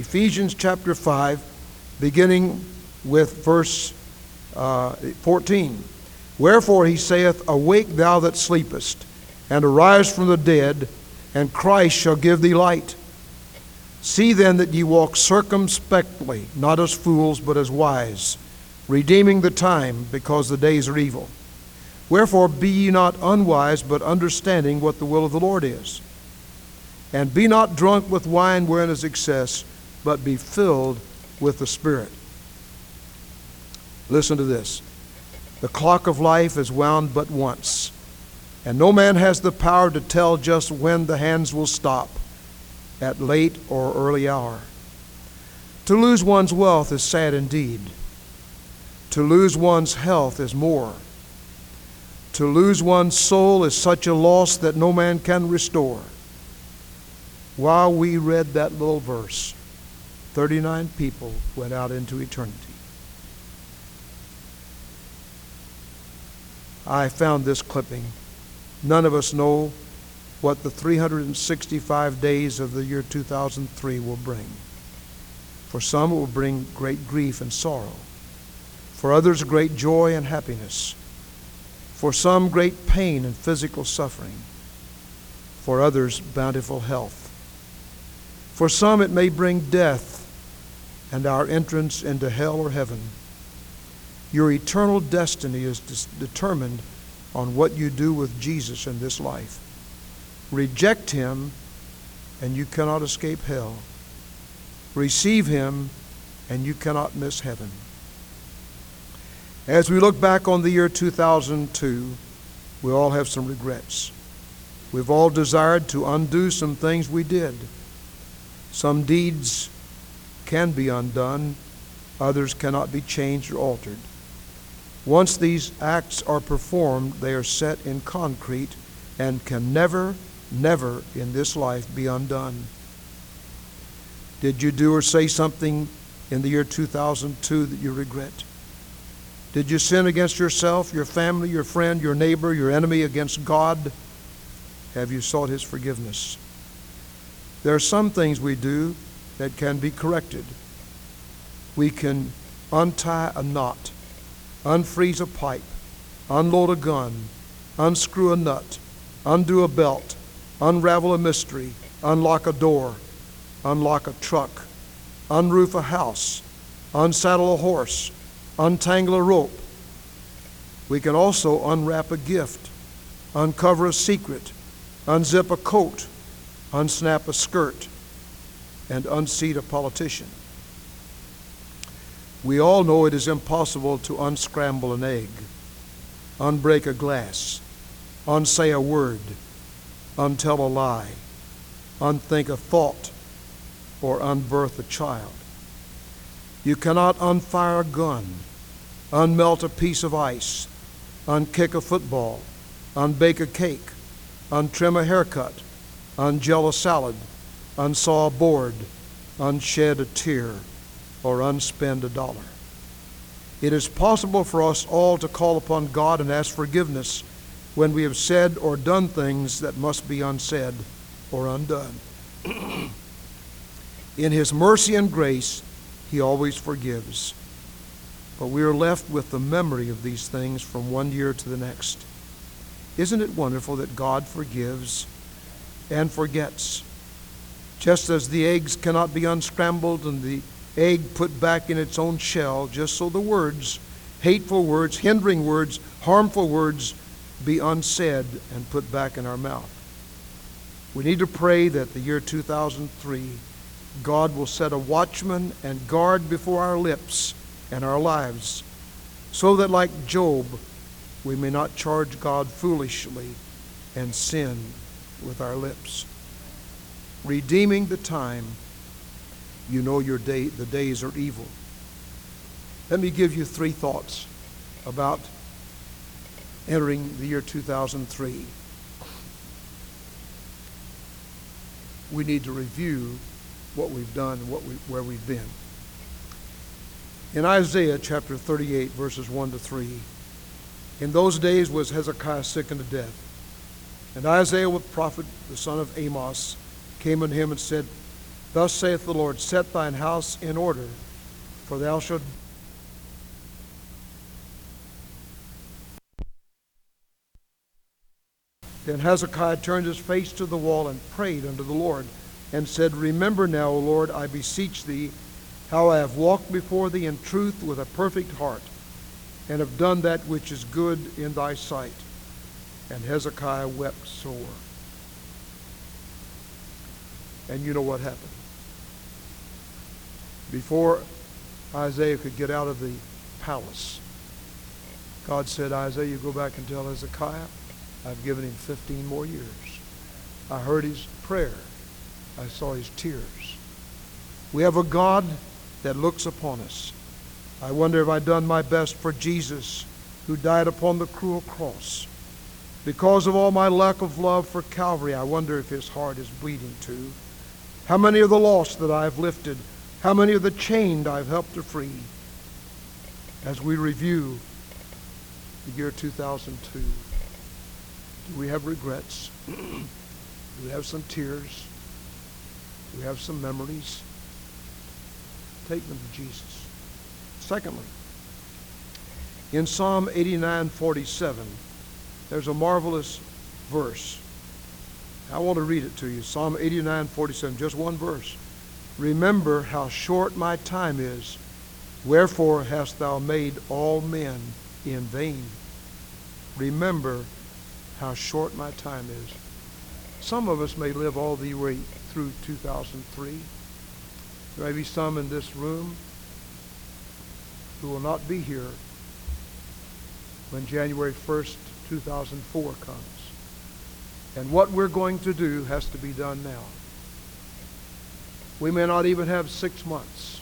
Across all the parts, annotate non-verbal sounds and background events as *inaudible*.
Ephesians chapter 5, beginning with verse uh, 14. Wherefore he saith, Awake thou that sleepest, and arise from the dead, and Christ shall give thee light. See then that ye walk circumspectly, not as fools, but as wise, redeeming the time, because the days are evil. Wherefore be ye not unwise, but understanding what the will of the Lord is. And be not drunk with wine wherein is excess, but be filled with the Spirit. Listen to this. The clock of life is wound but once, and no man has the power to tell just when the hands will stop, at late or early hour. To lose one's wealth is sad indeed. To lose one's health is more. To lose one's soul is such a loss that no man can restore. While we read that little verse, 39 people went out into eternity. I found this clipping. None of us know what the 365 days of the year 2003 will bring. For some, it will bring great grief and sorrow. For others, great joy and happiness. For some, great pain and physical suffering. For others, bountiful health. For some, it may bring death and our entrance into hell or heaven. Your eternal destiny is determined on what you do with Jesus in this life. Reject him, and you cannot escape hell. Receive him, and you cannot miss heaven. As we look back on the year 2002, we all have some regrets. We've all desired to undo some things we did. Some deeds can be undone, others cannot be changed or altered. Once these acts are performed, they are set in concrete and can never, never in this life be undone. Did you do or say something in the year 2002 that you regret? Did you sin against yourself, your family, your friend, your neighbor, your enemy, against God? Have you sought His forgiveness? There are some things we do that can be corrected. We can untie a knot, unfreeze a pipe, unload a gun, unscrew a nut, undo a belt, unravel a mystery, unlock a door, unlock a truck, unroof a house, unsaddle a horse, untangle a rope. We can also unwrap a gift, uncover a secret, unzip a coat, unsnap a skirt, and unseat a politician. We all know it is impossible to unscramble an egg, unbreak a glass, unsay a word, untell a lie, unthink a thought, or unbirth a child. You cannot unfire a gun, unmelt a piece of ice, unkick a football, unbake a cake, untrim a haircut, ungel a salad, unsaw a board, unshed a tear, or unspend a dollar. It is possible for us all to call upon God and ask forgiveness when we have said or done things that must be unsaid or undone. *clears throat* In His mercy and grace, He always forgives. But we are left with the memory of these things from one year to the next. Isn't it wonderful that God forgives and forgets? Just as the eggs cannot be unscrambled and the egg put back in its own shell, just so the words, hateful words, hindering words, harmful words, be unsaid and put back in our mouth. We need to pray that the year 2003, God will set a watchman and guard before our lips and our lives, so that, like Job, we may not charge God foolishly and sin with our lips redeeming the time, you know your day, the days are evil. Let me give you three thoughts about entering the year 2003. We need to review what we've done and what we, where we've been. In Isaiah chapter 38, verses 1 to 3, in those days was Hezekiah sick unto death. And Isaiah, the prophet, the son of Amos, came unto him and said, Thus saith the Lord, Set thine house in order, for thou shalt Then Hezekiah turned his face to the wall and prayed unto the Lord, and said, Remember now, O Lord, I beseech thee, how I have walked before thee in truth with a perfect heart, and have done that which is good in thy sight. And Hezekiah wept sore. And you know what happened. Before Isaiah could get out of the palace, God said, Isaiah, you go back and tell Hezekiah, I've given him 15 more years. I heard his prayer. I saw his tears. We have a God that looks upon us. I wonder if I've done my best for Jesus who died upon the cruel cross. Because of all my lack of love for Calvary, I wonder if his heart is bleeding too. How many are the lost that I have lifted? How many are the chained I've helped to free? As we review the year 2002, do we have regrets? *clears throat* do we have some tears? Do we have some memories? Take them to Jesus. Secondly, in Psalm 89:47, there's a marvelous verse. I want to read it to you. Psalm 89:47, just one verse. Remember how short my time is. Wherefore hast thou made all men in vain? Remember how short my time is. Some of us may live all the way through 2003. There may be some in this room who will not be here when January 1st, 2004 comes. And what we're going to do has to be done now. We may not even have six months.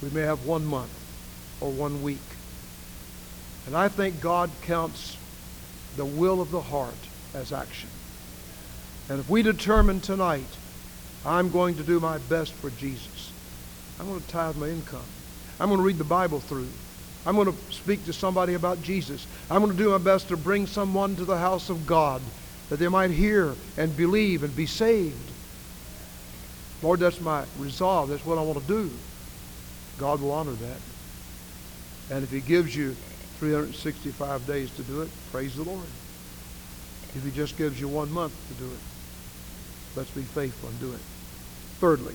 We may have one month or one week. And I think God counts the will of the heart as action. And if we determine tonight, I'm going to do my best for Jesus, I'm going to tithe my income. I'm going to read the Bible through. I'm going to speak to somebody about Jesus. I'm going to do my best to bring someone to the house of God that they might hear and believe and be saved. Lord, that's my resolve. That's what I want to do. God will honor that. And if He gives you 365 days to do it, praise the Lord. If He just gives you one month to do it, let's be faithful and do it. Thirdly,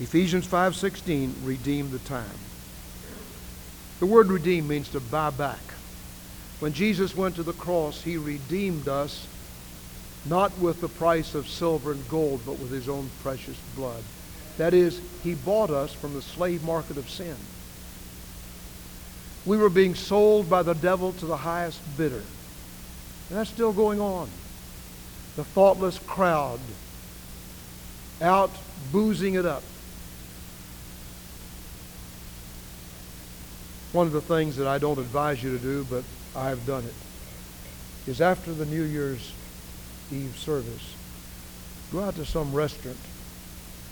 Ephesians 5:16, redeem the time. The word redeem means to buy back. When Jesus went to the cross, he redeemed us not with the price of silver and gold, but with his own precious blood. That is, he bought us from the slave market of sin. We were being sold by the devil to the highest bidder. And that's still going on. The thoughtless crowd out boozing it up. One of the things that I don't advise you to do, but I have done it, is after the New Year's Eve service, go out to some restaurant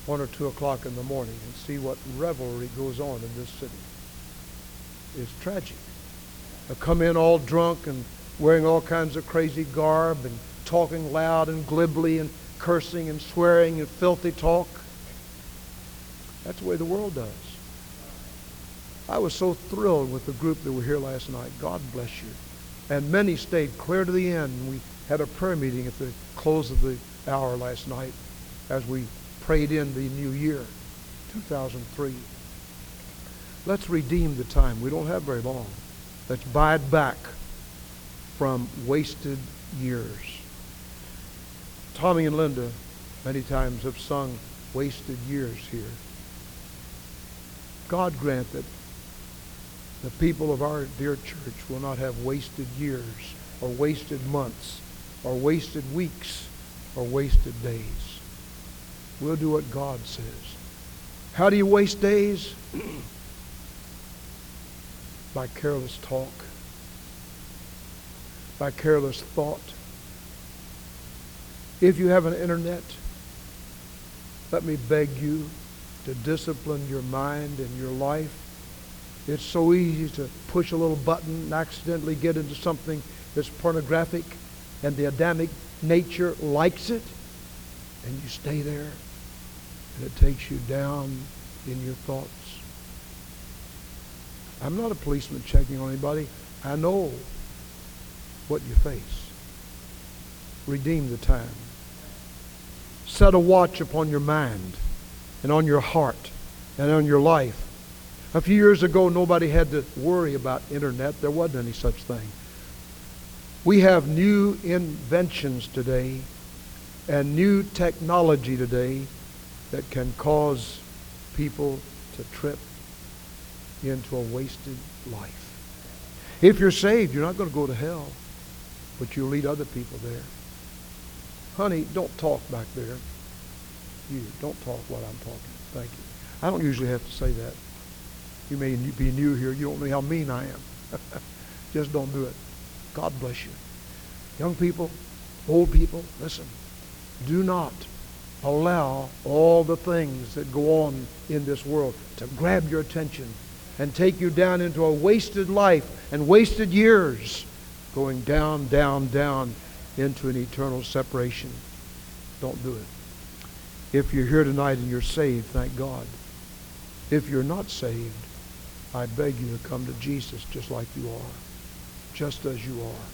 one or two o'clock in the morning and see what revelry goes on in this city. It's tragic. They come in all drunk and wearing all kinds of crazy garb and talking loud and glibly and cursing and swearing and filthy talk. That's the way the world does. I was so thrilled with the group that were here last night. God bless you. And many stayed clear to the end. We had a prayer meeting at the close of the hour last night as we prayed in the new year, 2003. Let's redeem the time. We don't have very long. Let's buy it back from wasted years. Tommy and Linda many times have sung wasted years here. God grant that the people of our dear church will not have wasted years or wasted months or wasted weeks or wasted days. We'll do what God says. How do you waste days? *clears throat* By careless talk, by careless thought. If you have an internet, let me beg you to discipline your mind and your life it's so easy to push a little button and accidentally get into something that's pornographic, and the Adamic nature likes it. and you stay there, and it takes you down in your thoughts. I'm not a policeman checking on anybody. I know what you face. Redeem the time. Set a watch upon your mind and on your heart and on your life. A few years ago, nobody had to worry about internet. There wasn't any such thing. We have new inventions today and new technology today that can cause people to trip into a wasted life. If you're saved, you're not going to go to hell, but you'll lead other people there. Honey, don't talk back there. You don't talk while I'm talking. Thank you. I don't usually have to say that. You may be new here. You don't know how mean I am. *laughs* Just don't do it. God bless you. Young people, old people, listen. Do not allow all the things that go on in this world to grab your attention and take you down into a wasted life and wasted years, going down, down, down into an eternal separation. Don't do it. If you're here tonight and you're saved, thank God. If you're not saved, I beg you to come to Jesus just like you are, just as you are.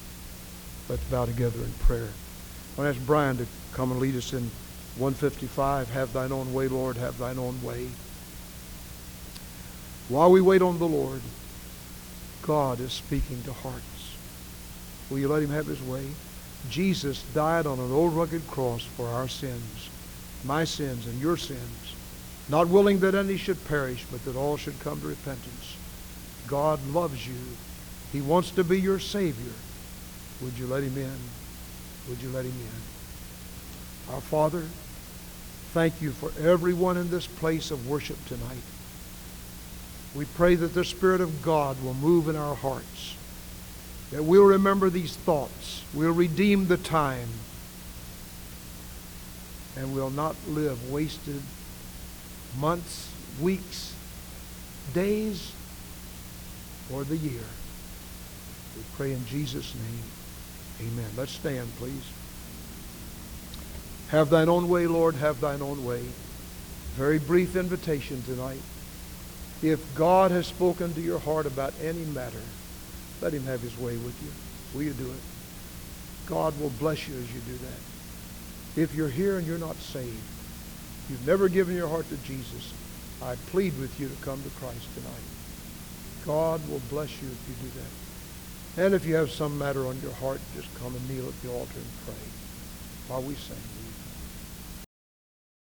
Let's bow together in prayer. I want to ask Brian to come and lead us in 155. Have thine own way, Lord, have thine own way. While we wait on the Lord, God is speaking to hearts. Will you let him have his way? Jesus died on an old rugged cross for our sins, my sins and your sins, not willing that any should perish, but that all should come to repentance. God loves you. He wants to be your Savior. Would you let him in? Would you let him in? Our Father, thank you for everyone in this place of worship tonight. We pray that the Spirit of God will move in our hearts, that we'll remember these thoughts, we'll redeem the time, and we'll not live wasted months, weeks, days, or the year. We pray in Jesus' name. Amen. Let's stand, please. Have thine own way, Lord. Have thine own way. Very brief invitation tonight. If God has spoken to your heart about any matter, let him have his way with you. Will you do it? God will bless you as you do that. If you're here and you're not saved, you've never given your heart to Jesus, I plead with you to come to Christ tonight. God will bless you if you do that. And if you have some matter on your heart, just come and kneel at the altar and pray while we sing.